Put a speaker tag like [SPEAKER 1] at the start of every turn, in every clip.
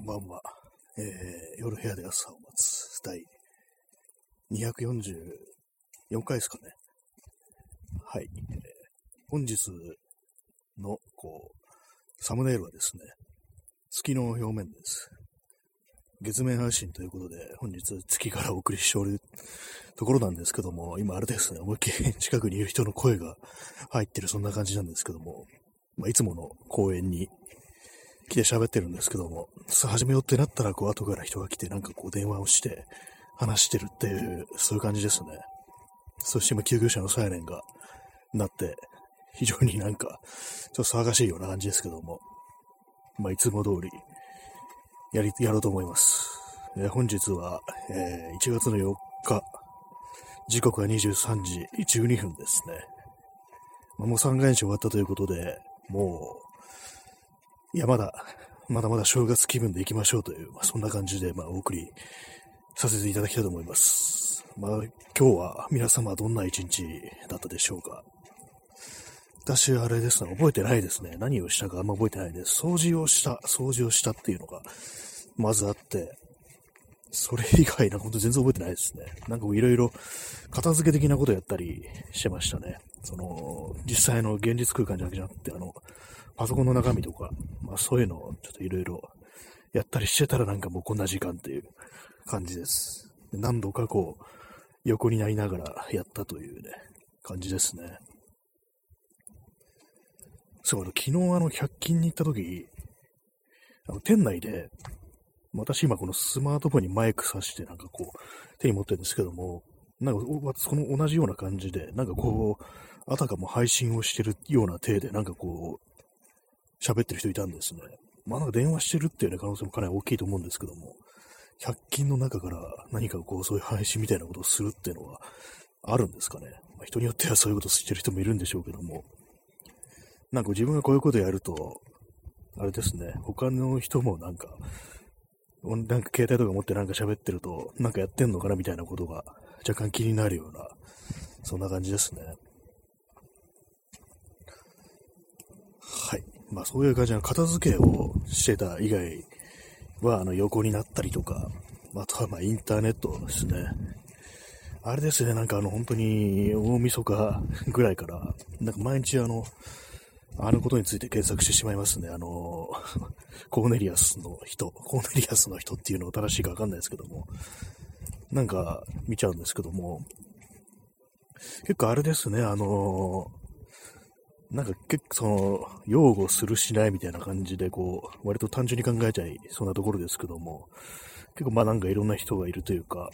[SPEAKER 1] こんばんは。えー、夜部屋で朝を待つ第244回ですかね。はい。えー、本日の、こう、サムネイルはですね、月の表面です。月面配信ということで、本日月からお送りしておるところなんですけども、今あれですね、思いっきり近くにいる人の声が入ってる、そんな感じなんですけども、まあ、いつもの公園に来て喋ってるんですけども、さあ始めようってなったら、こう、後から人が来て、なんかこう、電話をして、話してるっていう、そういう感じですね。そして今、救急車のサイレンが鳴って、非常になんか、ちょっと騒がしいような感じですけども、まあ、いつも通り、やり、やろうと思います。えー、本日は、えー、1月の4日、時刻は23時12分ですね。まあ、もう3回日終わったということで、もう、いや、まだ、まだまだ正月気分で行きましょうという、まあ、そんな感じで、まあ、お送りさせていただきたいと思います。まあ、今日は皆様どんな一日だったでしょうか私、あれですね、覚えてないですね。何をしたかあんま覚えてないです。掃除をした、掃除をしたっていうのが、まずあって、それ以外な、ほんと全然覚えてないですね。なんかいろいろ片付け的なことやったりしてましたね。その、実際の現実空間じゃなくて、あの、パソコンの中身とか、まあそういうのをちょっといろいろやったりしてたらなんかもうこんな時間っていう感じです。何度かこう、横になりながらやったというね、感じですね。そう、昨日あの100均に行った時、あの店内で、私今このスマートフォンにマイク挿してなんかこう手に持ってるんですけども、なんかこの同じような感じで、なんかこう、あたかも配信をしてるような体で、なんかこう、喋ってる人いたんですね。まあなんか電話してるっていう、ね、可能性もかなり大きいと思うんですけども、100均の中から何かこうそういう配信みたいなことをするっていうのはあるんですかね。まあ、人によってはそういうことをしてる人もいるんでしょうけども、なんか自分がこういうことやると、あれですね、他の人もなんか、なんか携帯とか持ってなんか喋ってると、なんかやってんのかなみたいなことが若干気になるような、そんな感じですね。はい。まあそういう感じの片付けをしてた以外は、あの横になったりとか、あとはまあインターネットですね。あれですね、なんかあの本当に大晦日ぐらいから、なんか毎日あの、あのことについて検索してしまいますね。あの、コーネリアスの人、コーネリアスの人っていうのは正しいかわかんないですけども、なんか見ちゃうんですけども、結構あれですね、あの、なんか結構その、擁護するしないみたいな感じで、こう、割と単純に考えちゃいそうなところですけども、結構まあなんかいろんな人がいるというか、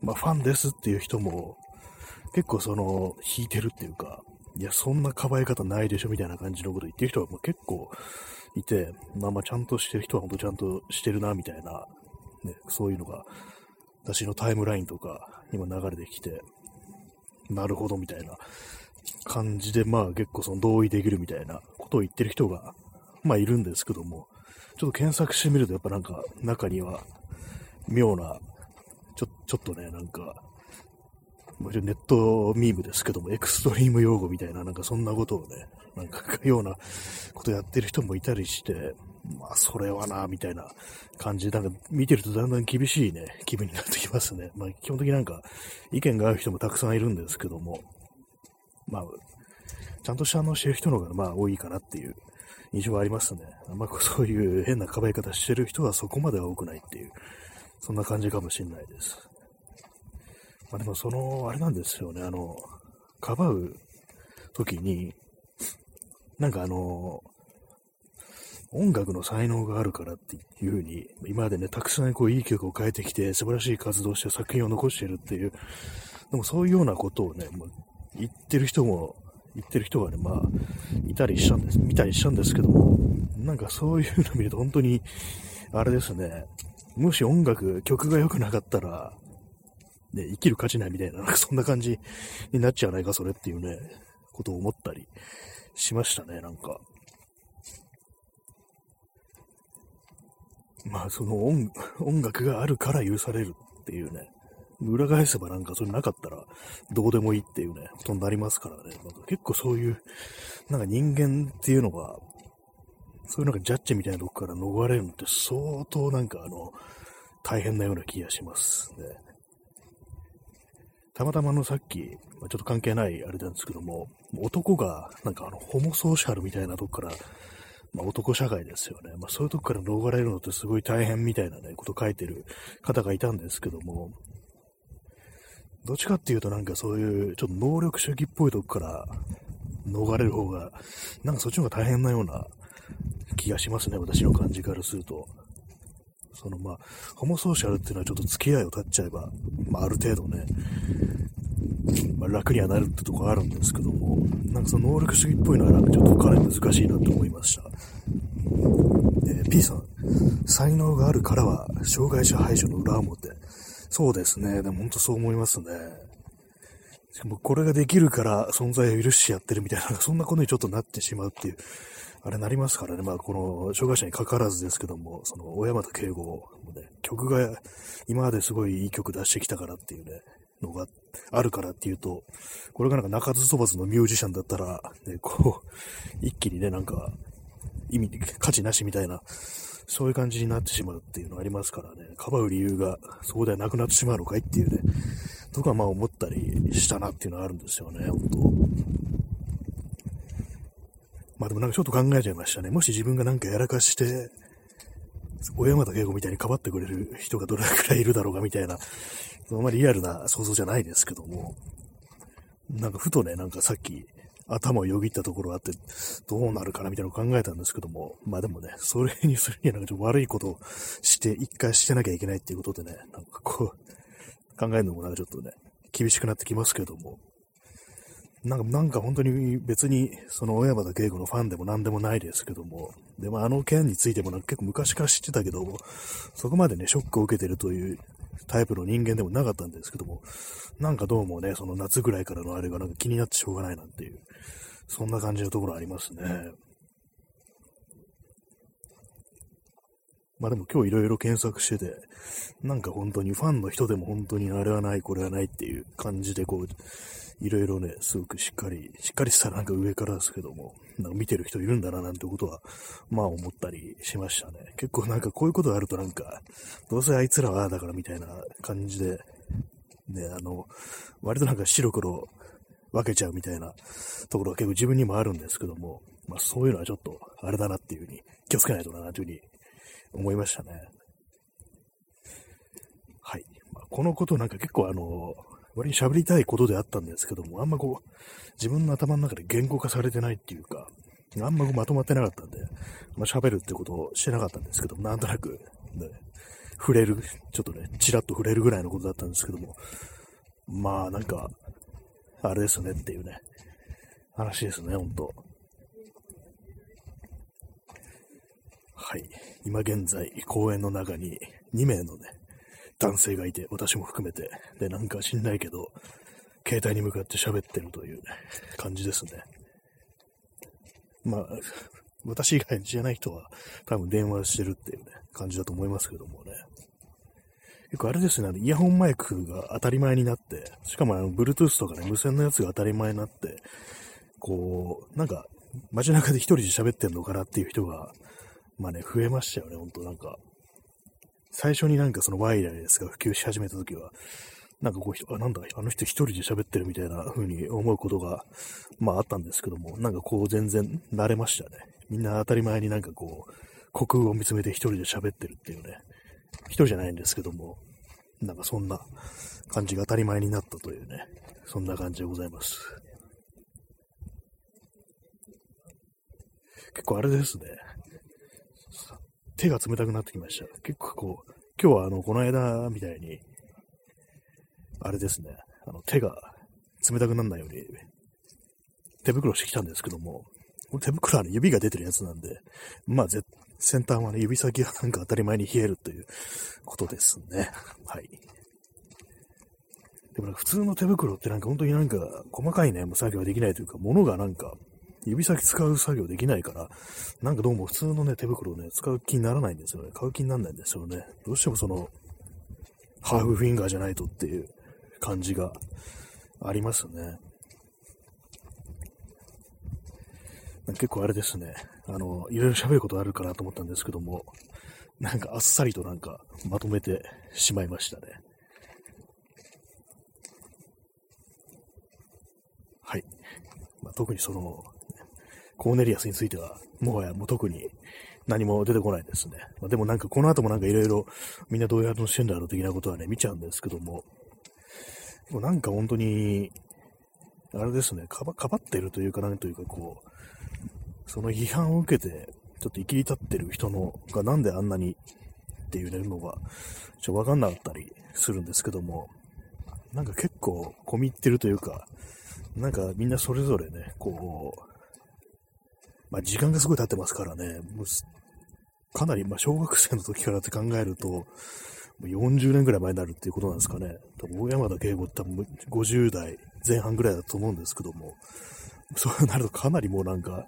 [SPEAKER 1] まあファンですっていう人も、結構その、弾いてるっていうか、いや、そんなかばい方ないでしょみたいな感じのこと言ってる人はもう結構いて、まあまあちゃんとしてる人は本当ちゃんとしてるな、みたいな、ね、そういうのが、私のタイムラインとか、今流れてきて、なるほど、みたいな感じで、まあ結構その同意できるみたいなことを言ってる人が、まあいるんですけども、ちょっと検索してみるとやっぱなんか中には妙な、ちょ、ちょっとね、なんか、ネットミームですけども、エクストリーム用語みたいな、なんかそんなことをね、なんかようなことやってる人もいたりして、まあ、それはな、みたいな感じで、なんか見てるとだんだん厳しいね、気分になってきますね。まあ、基本的になんか意見がある人もたくさんいるんですけども、まあ、ちゃんとしたあのしてる人の方がまあ多いかなっていう印象はありますね。あんまそういう変なかばい方してる人はそこまでは多くないっていう、そんな感じかもしれないです。まあでもその、あれなんですよね、あの、かばう時に、なんかあの、音楽の才能があるからっていう風に、今までね、たくさんこういい曲を変えてきて、素晴らしい活動して作品を残してるっていう、でもそういうようなことをね、言ってる人も、言ってる人がね、まあ、いたりしたんです、見たりしたんですけども、なんかそういうの見ると本当に、あれですね、もし音楽、曲が良くなかったら、ね、生きる価値ないみたいな、なんかそんな感じになっちゃわないか、それっていうね、ことを思ったりしましたね、なんか。まあ、その音音楽があるから許されるっていうね、裏返せばなんかそれなかったらどうでもいいっていうね、ことになりますからね。結構そういう、なんか人間っていうのが、そういうなんかジャッジみたいなとこから逃れるのって相当なんかあの、大変なような気がしますね。たまたまのさっき、ちょっと関係ないあれなんですけども、男がなんかあの、ホモソーシャルみたいなとこから、まあ、男社会ですよね。まあ、そういうとこから逃れるのってすごい大変みたいなね、こと書いてる方がいたんですけども、どっちかっていうとなんかそういうちょっと能力主義っぽいとこから逃れる方が、なんかそっちの方が大変なような気がしますね、私の感じからすると。そのまあ、ホモソーシャルっていうのはちょっと付き合いを立っちゃえば、まあある程度ね、まあ、楽にはなるってとこあるんですけども、なんかその能力主義っぽいのはなんかちょっとかなり難しいなと思いました。えー、P さん、才能があるからは障害者排除の裏表。そうですね。でも本当そう思いますね。しかもこれができるから存在を許しやってるみたいな、そんなことにちょっとなってしまうっていう、あれなりますからね。まあこの障害者にかかわらずですけども、その小山田圭吾もね、曲が今まですごいいい曲出してきたからっていうね、のがあるからっていうと、これがなんか中津飛ばずのミュージシャンだったら、ね、こう、一気にね、なんか、意味、価値なしみたいな、そういう感じになってしまうっていうのありますからね、かばう理由がそこではなくなってしまうのかいっていうね、とかまあ思ったりしたなっていうのはあるんですよね、本当。まあでもなんかちょっと考えちゃいましたね。もし自分がなんかやらかして、小山田圭吾みたいにかばってくれる人がどれくらいいるだろうかみたいな、あんまりリアルな想像じゃないですけども、なんかふとね、なんかさっき頭をよぎったところがあって、どうなるかなみたいなのを考えたんですけども、まあでもね、それにするにはなんかちょっと悪いことをして、一回してなきゃいけないっていうことでね、なんかこう、考えるのもなんかちょっとね、厳しくなってきますけども、なんか、なんか本当に別に、その小山田圭吾のファンでも何でもないですけども、でもあの件についてもなんか結構昔から知ってたけども、そこまでね、ショックを受けてるというタイプの人間でもなかったんですけども、なんかどうもね、その夏ぐらいからのあれがなんか気になってしょうがないなんていう、そんな感じのところありますね。まあでも今日いろいろ検索してて、なんか本当にファンの人でも本当にあれはない、これはないっていう感じでこう、いろいろね、すごくしっかり、しっかりしたらなんか上からですけども、なんか見てる人いるんだななんてことは、まあ思ったりしましたね。結構なんかこういうことがあるとなんか、どうせあいつらはだからみたいな感じで、ね、あの、割となんか白黒分けちゃうみたいなところが結構自分にもあるんですけども、まあそういうのはちょっとあれだなっていうふうに気をつけないとなというふうに思いましたね。はい。まあ、このことなんか結構あの、割に喋りたいことであったんですけども、あんまこう、自分の頭の中で言語化されてないっていうか、あんまこうまとまってなかったんで、まあ、喋るってことをしてなかったんですけども、なんとなく、ね、触れる、ちょっとね、ちらっと触れるぐらいのことだったんですけども、まあなんか、あれですねっていうね、話ですね、ほんと。はい。今現在、公園の中に2名のね、男性がいて、私も含めて、で、なんか知んないけど、携帯に向かって喋ってるというね、感じですね。まあ、私以外じゃない人は多分電話してるっていうね、感じだと思いますけどもね。結構あれですね、イヤホンマイクが当たり前になって、しかもあの、Bluetooth とかね、無線のやつが当たり前になって、こう、なんか、街中で一人で喋ってんのかなっていう人が、まあね、増えましたよね、ほんとなんか。最初になんかそのワイヤレスが普及し始めた時は、なんかこう、あ、なんだ、あの人一人で喋ってるみたいな風に思うことが、まああったんですけども、なんかこう全然慣れましたね。みんな当たり前になんかこう、虚空を見つめて一人で喋ってるっていうね、一人じゃないんですけども、なんかそんな感じが当たり前になったというね、そんな感じでございます。結構あれですね。手が冷たくなってきました。結構こう、今日はあの、この間みたいに、あれですね、あの、手が冷たくならないように、手袋してきたんですけども、この手袋はね、指が出てるやつなんで、まあ、先端はね、指先がなんか当たり前に冷えるということですね。はい。でもなんか普通の手袋ってなんか本当になんか細かいね、作業ができないというか、物がなんか指先使う作業できないから、なんかどうも普通のね、手袋をね、使う気にならないんですよね。買う気にならないんですよね。どうしてもその、ハーフフィンガーじゃないとっていう感じがありますね。結構あれですね。あの、いろいろ喋ることあるかなと思ったんですけども、なんかあっさりとなんかまとめてしまいましたね。はい。まあ、特にその、コーネリアスについては、もはやもう特に何も出てこないですね。まあ、でもなんかこの後もなんかいろいろみんなどうやってしてんだろう的なことはね、見ちゃうんですけども、もなんか本当に、あれですね、かば、かばってるというか、なんというかこう、その批判を受けて、ちょっと生きり立ってる人のがなんであんなにっていうのが、ちょっとわかんなかったりするんですけども、なんか結構込み入ってるというか、なんかみんなそれぞれね、こう、まあ時間がすごい経ってますからね、もうかなり、まあ小学生の時からって考えると、もう40年ぐらい前になるっていうことなんですかね。多分、大山田圭吾って多分50代前半ぐらいだと思うんですけども、そうなるとかなりもうなんか、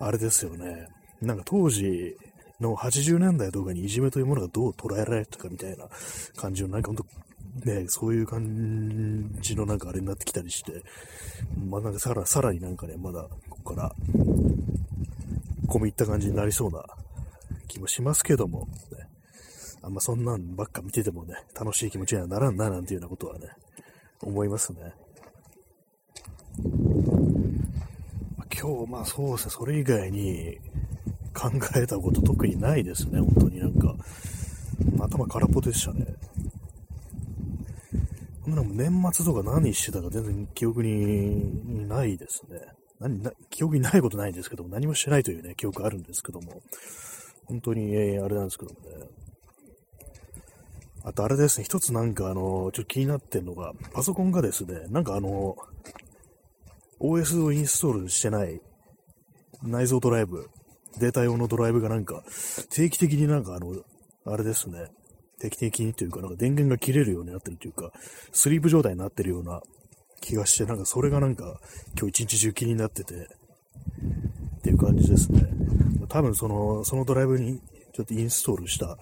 [SPEAKER 1] あれですよね。なんか当時の80年代とかにいじめというものがどう捉えられてたかみたいな感じの、なんか本当ね、そういう感じのなんかあれになってきたりして、まあなんかさらさらになんかね、まだここから、込み入った感じになりそうな気もしますけども、ね、あんまそんなんばっか見ててもね、楽しい気持ちにはならんな、なんていうようなことはね、思いますね。今日、まあそうですね、それ以外に考えたこと特にないですね、本当になんか。頭空っぽでしたね。年末とか何してたか全然記憶にないですね。何な記憶にないことないんですけども、何もしてないというね、記憶あるんですけども、本当に、えー、あれなんですけどもね。あとあれですね、一つなんかあの、ちょっと気になってんのが、パソコンがですね、なんかあの、OS をインストールしてない内蔵ドライブ、データ用のドライブがなんか、定期的になんかあの、あれですね、定期的にというか、なんか電源が切れるようになってるというか、スリープ状態になってるような気がして、なんかそれがなんか今日一日中気になってて、っていう感じですね。多分その、そのドライブにちょっとインストールした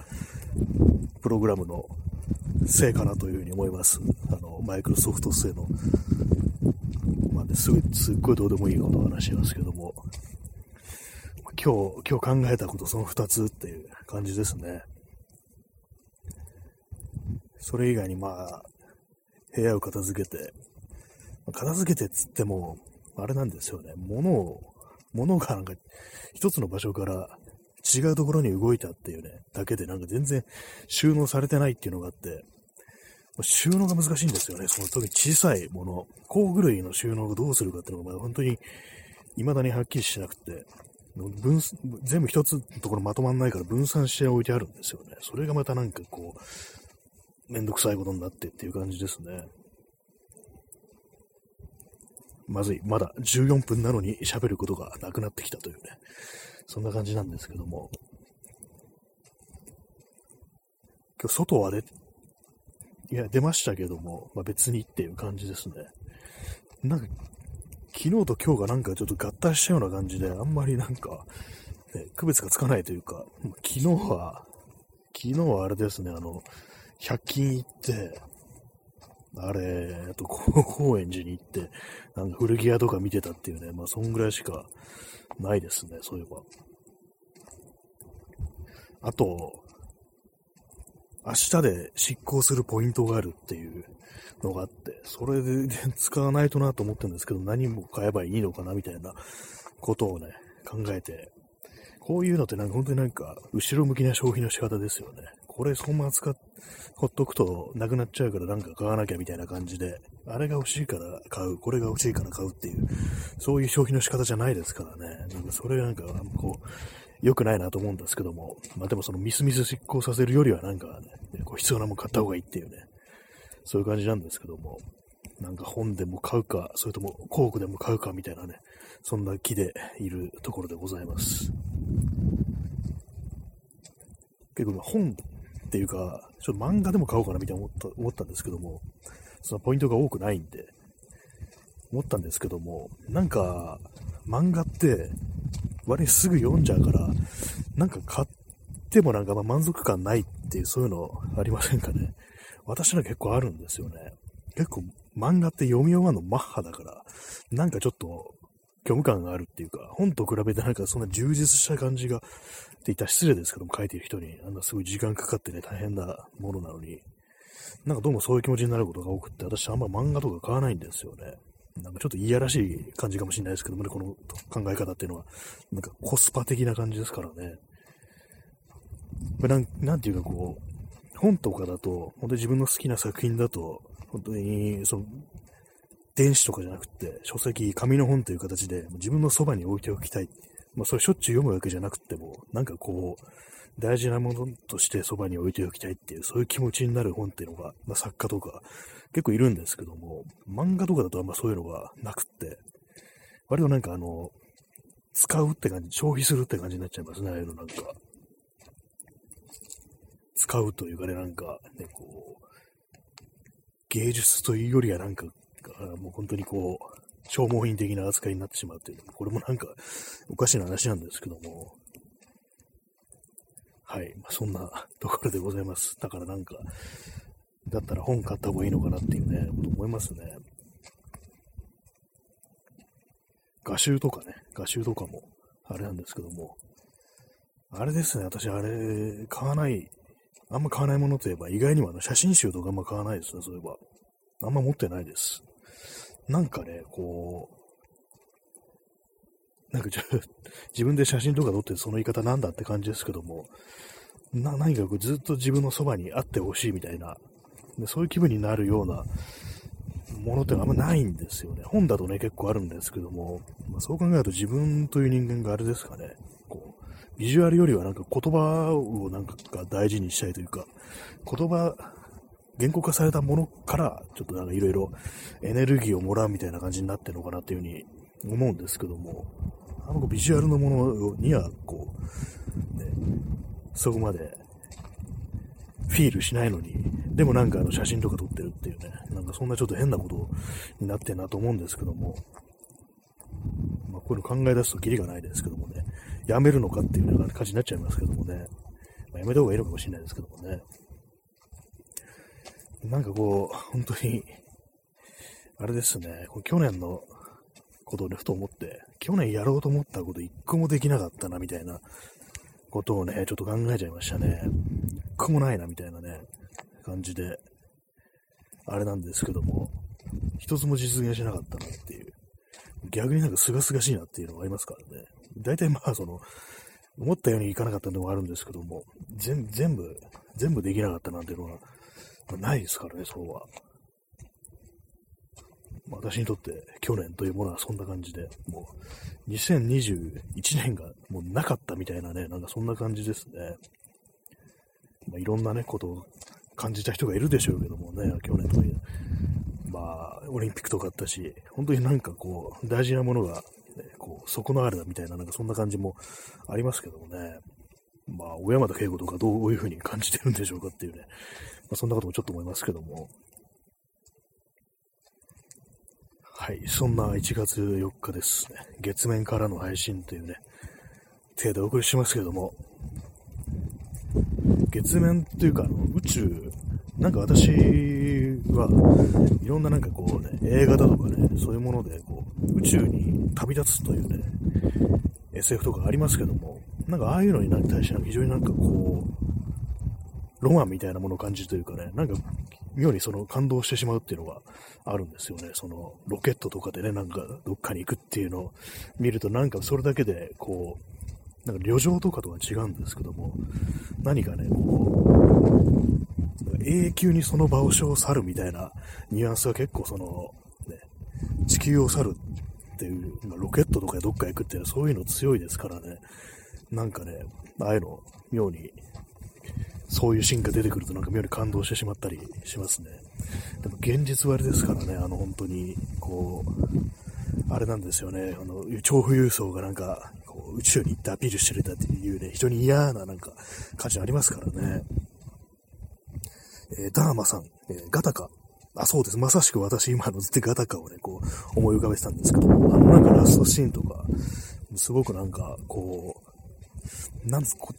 [SPEAKER 1] プログラムのせいかなというふうに思います。あの、マイクロソフト製の。まあね、すごい、すっごいどうでもいいことを話しますけども、今日、今日考えたことその2つっていう感じですね。それ以外にまあ、部屋を片付けて、片付けてっつっても、あれなんですよね。物を、物がなんか一つの場所から違うところに動いたっていうね、だけでなんか全然収納されてないっていうのがあって、収納が難しいんですよね。その特に小さいもの、工具類の収納をどうするかっていうのが、まあ、本当に未だにはっきりしなくて、分全部一つのところまとまんないから分散して置いてあるんですよね。それがまたなんかこう、めんどくさいことになってっていう感じですね。まずい。まだ14分なのに喋ることがなくなってきたというね。そんな感じなんですけども。今日外はね、いや、出ましたけども、まあ、別にっていう感じですね。なんか、昨日と今日がなんかちょっと合体したような感じで、あんまりなんか、ね、区別がつかないというか、昨日は、昨日はあれですね、あの、100均行って、あれ、あと、高円寺に行って、なんか古着屋とか見てたっていうね、まあ、そんぐらいしかないですね、そういえば。あと、明日で執行するポイントがあるっていうのがあって、それで使わないとなと思ってるんですけど、何も買えばいいのかなみたいなことをね、考えて、こういうのってなんか本当になんか、後ろ向きな消費の仕方ですよね。これそのまま使っ、ほっとくとなくなっちゃうからなんか買わなきゃみたいな感じで、あれが欲しいから買う、これが欲しいから買うっていう、そういう消費の仕方じゃないですからね。なんかそれがなんか、こう、良くないなと思うんですけども、まあでもそのミスミス執行させるよりはなんかね、こう必要なもん買った方がいいっていうね、そういう感じなんですけども、なんか本でも買うか、それとも工具でも買うかみたいなね、そんな気でいるところでございます。結構本っていうか、ちょっと漫画でも買おうかなみたいな思った思ったんですけども、そのポイントが多くないんで、思ったんですけども、なんか、漫画って、割にすぐ読んじゃうから、なんか買ってもなんかま満足感ないっていう、そういうのありませんかね。私は結構あるんですよね。結構漫画って読み終わるのマッハだから、なんかちょっと虚無感があるっていうか、本と比べてなんかそんな充実した感じが、って言ったら失礼ですけども、書いてる人に、あんなすごい時間かかってね、大変なものなのに、なんかどうもそういう気持ちになることが多くって、私あんま漫画とか買わないんですよね。なんかちょっといやらしい感じかもしれないですけどもね、この考え方っていうのは、なんかコスパ的な感じですからね。なん、なんていうかこう、本とかだと、本当に自分の好きな作品だと、本当に、その、電子とかじゃなくて、書籍、紙の本という形で、自分のそばに置いておきたい。まあ、それしょっちゅう読むわけじゃなくても、なんかこう、大事なものとしてそばに置いておきたいっていう、そういう気持ちになる本っていうのが、まあ、作家とか結構いるんですけども、漫画とかだとあんまそういうのがなくって、割となんかあの、使うって感じ、消費するって感じになっちゃいますね、ああいうのなんか。使うというかね、なんか、ね、こう、芸術というよりはなんか、もう本当にこう、消耗品的な扱いになってしまうという、これもなんかおかしな話なんですけども、はい。まあ、そんなところでございます。だからなんか、だったら本買った方がいいのかなっていうね、こと思いますね。画集とかね、画集とかも、あれなんですけども、あれですね、私、あれ、買わない、あんま買わないものといえば、意外にはあの写真集とかあんま買わないですね、そういえば。あんま持ってないです。なんかね、こう、なんか自分で写真とか撮ってその言い方なんだって感じですけども、な、何かこうずっと自分のそばにあってほしいみたいな、でそういう気分になるようなものってのはあんまないんですよね。本だとね、結構あるんですけども、まあ、そう考えると自分という人間があれですかね、こう、ビジュアルよりはなんか言葉をなんか大事にしたいというか、言葉、言語化されたものから、ちょっとなんかいろいろエネルギーをもらうみたいな感じになってるのかなっていうふうに思うんですけども、あのビジュアルのものには、こう、ね、そこまでフィールしないのに、でもなんかあの写真とか撮ってるっていうね、なんかそんなちょっと変なことになってんなと思うんですけども、まあ、こういうの考え出すとキリがないですけどもね、やめるのかっていう感じになっちゃいますけどもね、まあ、やめた方がいいのかもしれないですけどもね、なんかこう、本当に、あれですね、去年のことをね、ふと思って、去年やろうと思ったこと一個もできなかったな、みたいなことをね、ちょっと考えちゃいましたね。一個もないな、みたいなね、感じで、あれなんですけども、一つも実現しなかったなっていう。逆になんか清々しいなっていうのがありますからね。大体まあその、思ったようにいかなかったのもあるんですけども、全部、全部できなかったなんていうのは、まあ、ないですからね、そうは。私にとって去年というものはそんな感じで、もう2021年がもうなかったみたいなね、なんかそんな感じですね。まあ、いろんなね、ことを感じた人がいるでしょうけどもね、去年とか、まあ、オリンピックとかあったし、本当になんかこう、大事なものが、ね、こう、底のあるなみたいな、なんかそんな感じもありますけどもね。まあ、小山田圭吾とかどういう風に感じてるんでしょうかっていうね、まあ、そんなこともちょっと思いますけども、はい、そんな1月4日ですね。月面からの配信というね、手でお送りしますけども、月面というか、宇宙、なんか私はいろんななんかこうね、映画だとかね、そういうものでこう宇宙に旅立つというね、SF とかありますけども、なんかああいうのに対して非常になんかこう、ロマンみたいなものを感じるというかね、なんか妙にその感動してしまうっていうのがあるんですよね。そのロケットとかでね、なんかどっかに行くっていうのを見るとなんかそれだけでこう、なんか旅情とかとは違うんですけども、何かね、こう、永久にその場所を去るみたいなニュアンスが結構その、ね、地球を去るっていうま、ロケットとかでどっか行くっていうのはそういうの強いですからね、なんかね、ああいうの妙にそういうシーンが出てくるとなんか妙に感動してしまったりしますね。でも現実はあれですからね、あの本当に、こう、あれなんですよね、あの、超富裕層がなんか、こう宇宙に行ってアピールしてるんだっていうね、非常に嫌ななんか感じありますからね。えー、ダーマさん、えー、ガタカ。あ、そうです。まさしく私今のずってガタカをね、こう思い浮かべてたんですけど、あのなんかラストシーンとか、すごくなんか、こう、なんこ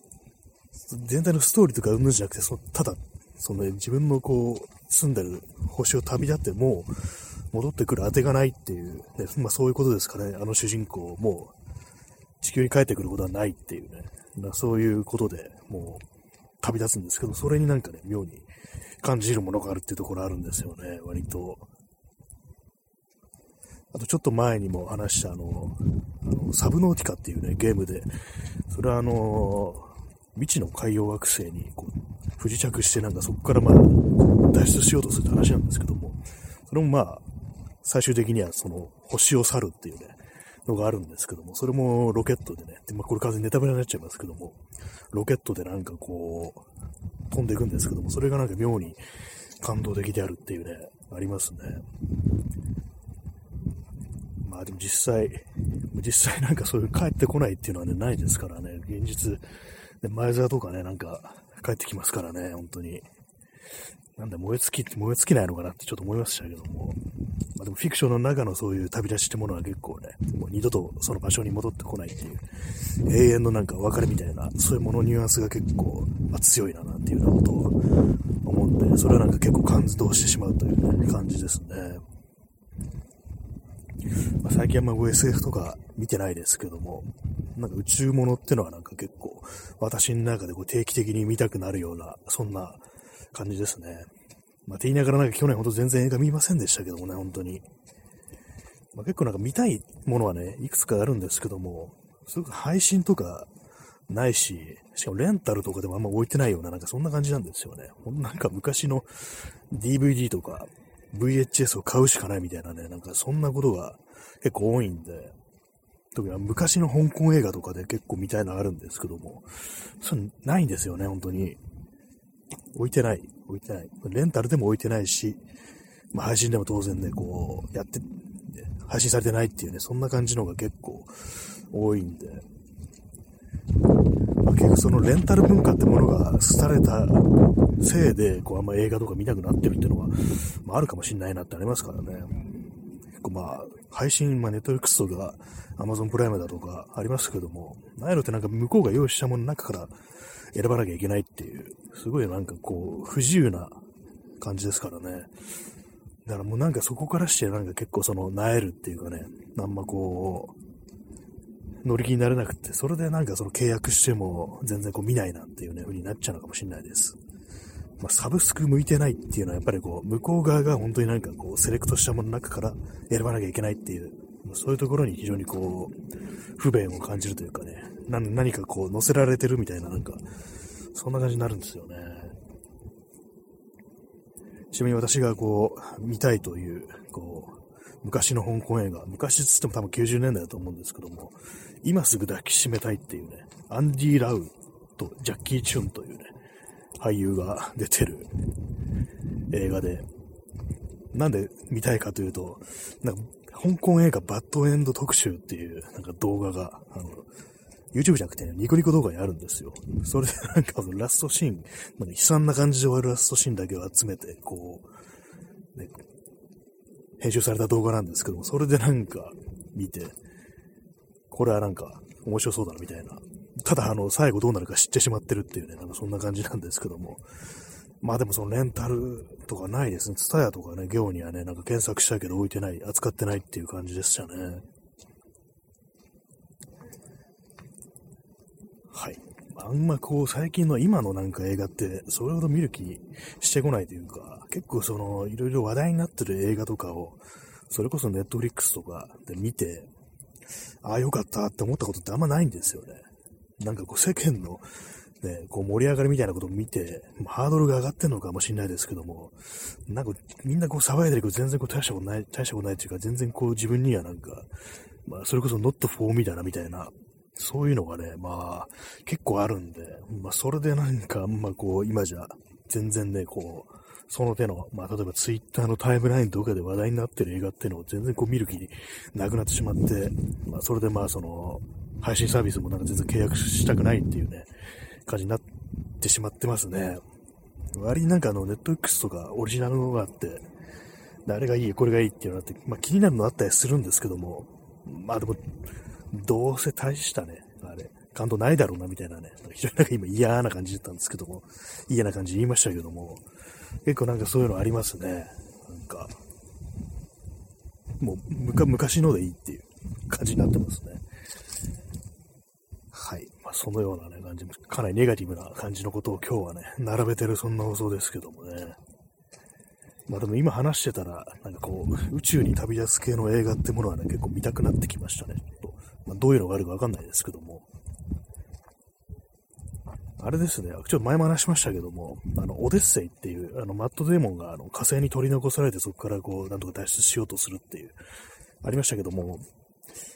[SPEAKER 1] 全体のストーリーとかうんぬじゃなくて、そただ、その、ね、自分のこう、住んでる星を旅立っても、戻ってくる当てがないっていう、ね、まあそういうことですかね。あの主人公も地球に帰ってくることはないっていうね、まあ、そういうことでもう旅立つんですけど、それになんかね、妙に感じるものがあるっていうところあるんですよね、割と。あとちょっと前にも話したあの、あのサブノーティカっていうね、ゲームで、それはあの、未知の海洋惑星にこう不時着してなんかそこからまあ脱出しようとするって話なんですけども、それもまあ、最終的にはその星を去るっていうね、のがあるんですけども、それもロケットでね、でまあ、これ完全にネタバレになっちゃいますけども、ロケットでなんかこう、飛んでいくんですけども、それがなんか妙に感動的であるっていうね、ありますね。まあでも実際、実際なんかそういう帰ってこないっていうのはね、ないですからね、現実、前澤とかね、なんか帰ってきますからね、本当に。なんだ、燃え尽き、燃え尽きないのかなってちょっと思いましたけども。まあでもフィクションの中のそういう旅立ちってものは結構ね、もう二度とその場所に戻ってこないっていう、永遠のなんか別れみたいな、そういうものニュアンスが結構、まあ、強いななんていうようなことを思うんで、それはなんか結構感動してしまうという、ね、感じですね。まあ、最近はま SF とか見てないですけども、なんか宇宙ものってのはなんか結構私の中でこう定期的に見たくなるような、そんな感じですね。まあ、って言いながらなんか去年ほんと全然映画見ませんでしたけどもね、本当に。まあ、結構なんか見たいものはね、いくつかあるんですけども、すごく配信とかないし、しかもレンタルとかでもあんま置いてないような、なんかそんな感じなんですよね。ほんなんか昔の DVD とか VHS を買うしかないみたいなね、なんかそんなことが結構多いんで、特に昔の香港映画とかで結構見たいのあるんですけども、それないんですよね、本当に。置いてない。置いてない。レンタルでも置いてないし、まあ、配信でも当然ね、こう、やって、配信されてないっていうね、そんな感じのが結構多いんで、まあ、結局そのレンタル文化ってものが廃れたせいで、こう、あんま映画とか見なくなってるっていうのは、まあ、あるかもしんないなってありますからね。構まあ、配信、まあ、ネットフリックスとか、アマゾンプライムだとかありますけども、ああいうのってなんか向こうが用意したものの中から選ばなきゃいけないっていう、すごいなんかこう、不自由な感じですからね。だからもうなんかそこからしてなんか結構その、なえるっていうかね、あんまこう、乗り気になれなくて、それでなんかその契約しても全然こう見ないなっていうね、風になっちゃうのかもしれないです。まあ、サブスク向いてないっていうのはやっぱりこう、向こう側が本当になんかこう、セレクトしたものの中から選ばなきゃいけないっていう、そういうところに非常にこう、不便を感じるというかね、何かこう、載せられてるみたいな、なんか、そんな感じになるんですよね。ちなみに私がこう、見たいという、こう、昔の香港映画、昔っつっても多分90年代だと思うんですけども、今すぐ抱きしめたいっていうね、アンディ・ラウとジャッキー・チュンというね、俳優が出てる映画で、なんで見たいかというと、なんか香港映画バッドエンド特集っていうなんか動画が、あの、YouTube じゃなくて、ね、ニコニコ動画にあるんですよ。それでなんかラストシーン、まあ、悲惨な感じで終わるラストシーンだけを集めて、こう、ね、編集された動画なんですけども、それでなんか見て、これはなんか面白そうだなみたいな。ただあの、最後どうなるか知ってしまってるっていうね、なんかそんな感じなんですけども。まあでもそのレンタルとかないですね。ツタヤとかね、行にはね、なんか検索したけど置いてない、扱ってないっていう感じでしたね。はい。あんまこう、最近の今のなんか映画って、それほど見る気してこないというか、結構その、いろいろ話題になってる映画とかを、それこそネットフリックスとかで見て、ああ、よかったって思ったことってあんまないんですよね。なんかこう、世間の、ね、こう盛り上がりみたいなことを見て、ハードルが上がってるのかもしれないですけども、なんかみんなこう騒いでるけど全然こう大したことない、大したことないっていうか、全然こう自分にはなんか、まあそれこそ not for me だなみたいなそういうのがね、まあ、結構あるんで、まあ、それでなんか、あんまこう、今じゃ、全然ね、こう、その手の、まあ、例えばツイッターのタイムラインとかで話題になってる映画っていうのを全然こう見る気なくなってしまって、まあ、それでまあ、その、配信サービスもなんか全然契約したくないっていうね、感じになってしまってますね。割になんかあの、ネット X とかオリジナルのがあって、あれがいい、これがいいっていうのがあって、まあ気になるのあったりするんですけども、まあでも、どうせ大したね、あれ、感動ないだろうな、みたいなね、非常になんか今嫌な感じだったんですけども、嫌な感じ言いましたけども、結構なんかそういうのありますね。なんか、もう昔のでいいっていう感じになってますね。そのようなね、感じも、かなりネガティブな感じのことを今日はね、並べてるそんな放送ですけどもね。まあでも今話してたら、なんかこう、宇宙に旅立つ系の映画ってものはね、結構見たくなってきましたね。ちょっとまあ、どういうのがあるかわかんないですけども。あれですね、ちょっと前も話しましたけども、あの、オデッセイっていう、あの、マットデーモンがあの火星に取り残されてそこからこう、なんとか脱出しようとするっていう、ありましたけども、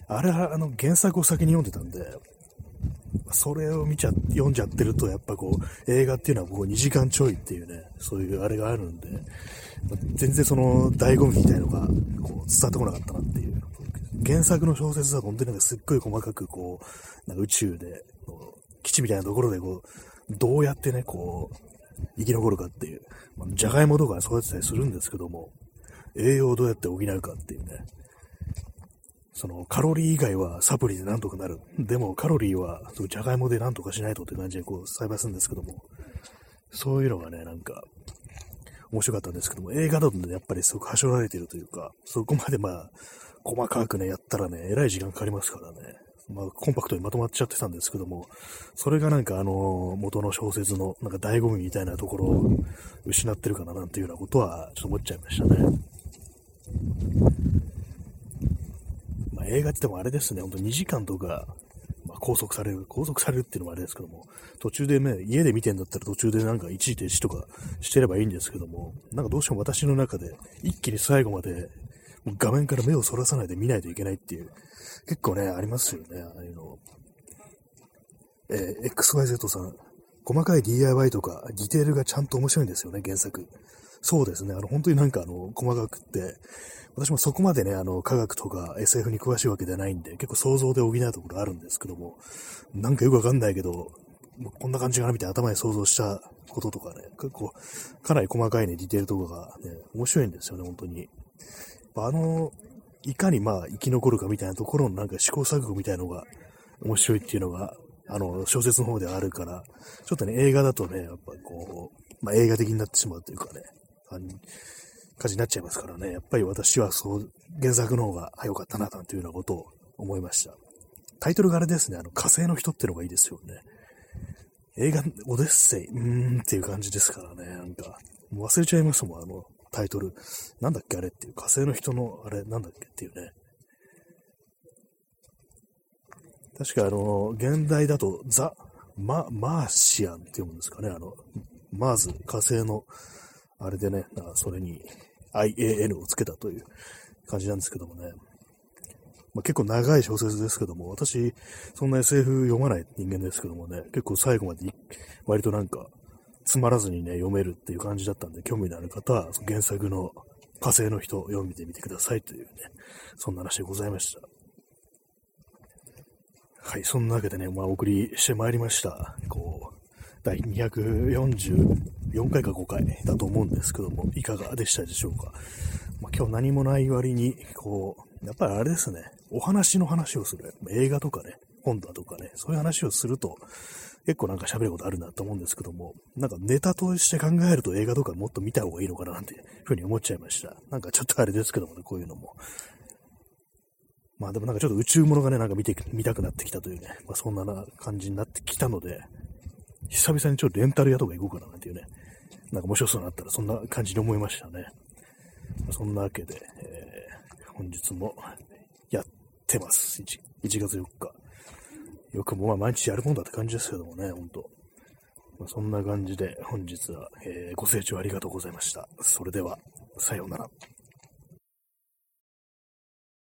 [SPEAKER 1] あれはあの原作を先に読んでたんで、それを見ちゃ、読んじゃってると、やっぱこう、映画っていうのはこう2時間ちょいっていうね、そういうあれがあるんで、全然その醍醐味みたいのがこう伝わってこなかったなっていう。原作の小説は本当になんかすっごい細かくこう、なんか宇宙で、基地みたいなところでこう、どうやってね、こう、生き残るかっていう、まあ、じゃがいもとか育てたりするんですけども、栄養をどうやって補うかっていうね、そのカロリー以外はサプリでなんとかなる。でもカロリーはじゃがいもでなんとかしないとって感じでこう栽培するんですけども、そういうのがね、なんか面白かったんですけども、映画だとね、やっぱりすごくはしょられてるというか、そこまでまあ、細かくね、やったらね、えらい時間かかりますからね。まあ、コンパクトにまとまっちゃってたんですけども、それがなんかあの、元の小説のなんか醍醐味みたいなところを失ってるかななんていうようなことはちょっと思っちゃいましたね。まあ、映画って言ってもあれですね、ほんと2時間とか、まあ、拘束される、拘束されるっていうのもあれですけども、途中でね、家で見てんだったら途中でなんか一時停止とかしてればいいんですけども、なんかどうしても私の中で一気に最後まで画面から目をそらさないで見ないといけないっていう、結構ね、ありますよね、ああいうの。えー、XYZ さん、細かい DIY とかディテールがちゃんと面白いんですよね、原作。そうですね、あの、本当になんかあの、細かくって、私もそこまでね、あの、科学とか SF に詳しいわけではないんで、結構想像で補うところあるんですけども、なんかよくわかんないけど、こんな感じかなみたいな頭に想像したこととかね、結構、かなり細かいね、ディテールとかがね、面白いんですよね、本当に。あの、いかにまあ生き残るかみたいなところのなんか試行錯誤みたいなのが面白いっていうのが、あの、小説の方ではあるから、ちょっとね、映画だとね、やっぱこう、まあ映画的になってしまうというかね、感じになっちゃいますからね、やっぱり私はそう、原作の方が良かったな、なんていうようなことを思いました。タイトルがあれですね、あの、火星の人ってのがいいですよね。映画、オデッセイ、うーんっていう感じですからね、なんか、もう忘れちゃいましたもん、あの、タイトル。なんだっけあれっていう、火星の人のあれなんだっけっていうね。確かあの、現代だとザ・ママーシアンって読むんですかね。あの、マーズ、火星の、あれでね、それに IAN をつけたという感じなんですけどもね。まあ、結構長い小説ですけども、私、そんな SF 読まない人間ですけどもね、結構最後まで割となんかつまらずにね、読めるっていう感じだったんで、興味のある方は、原作の火星の人を読んでみてくださいというね、そんな話でございました。はい、そんなわけでね、まあ、お送りしてまいりました。こう、第24 244回か5回だと思うんですけども、いかがでしたでしょうか？まあ、今日何もない割に、こう、やっぱりあれですね、お話の話をする。映画とかね、本だとかね、そういう話をすると、結構なんか喋ることあるなと思うんですけども、なんかネタとして考えると映画とかもっと見た方がいいのかななんていうふうに思っちゃいました。なんかちょっとあれですけどもね、こういうのも。まあでもなんかちょっと宇宙物がね、なんか見て、見たくなってきたというね、まあそんな感じになってきたので、久々にちょっとレンタル屋とか行こうかななんていうね、なんか面白そうになったらそんな感じに思いましたね。そんなわけで、えー、本日もやってます。1, 1月4日。よくもまあ毎日やるもんだって感じですけどもね、ほんと。まあ、そんな感じで本日は、えー、ご清聴ありがとうございました。それでは、さようなら。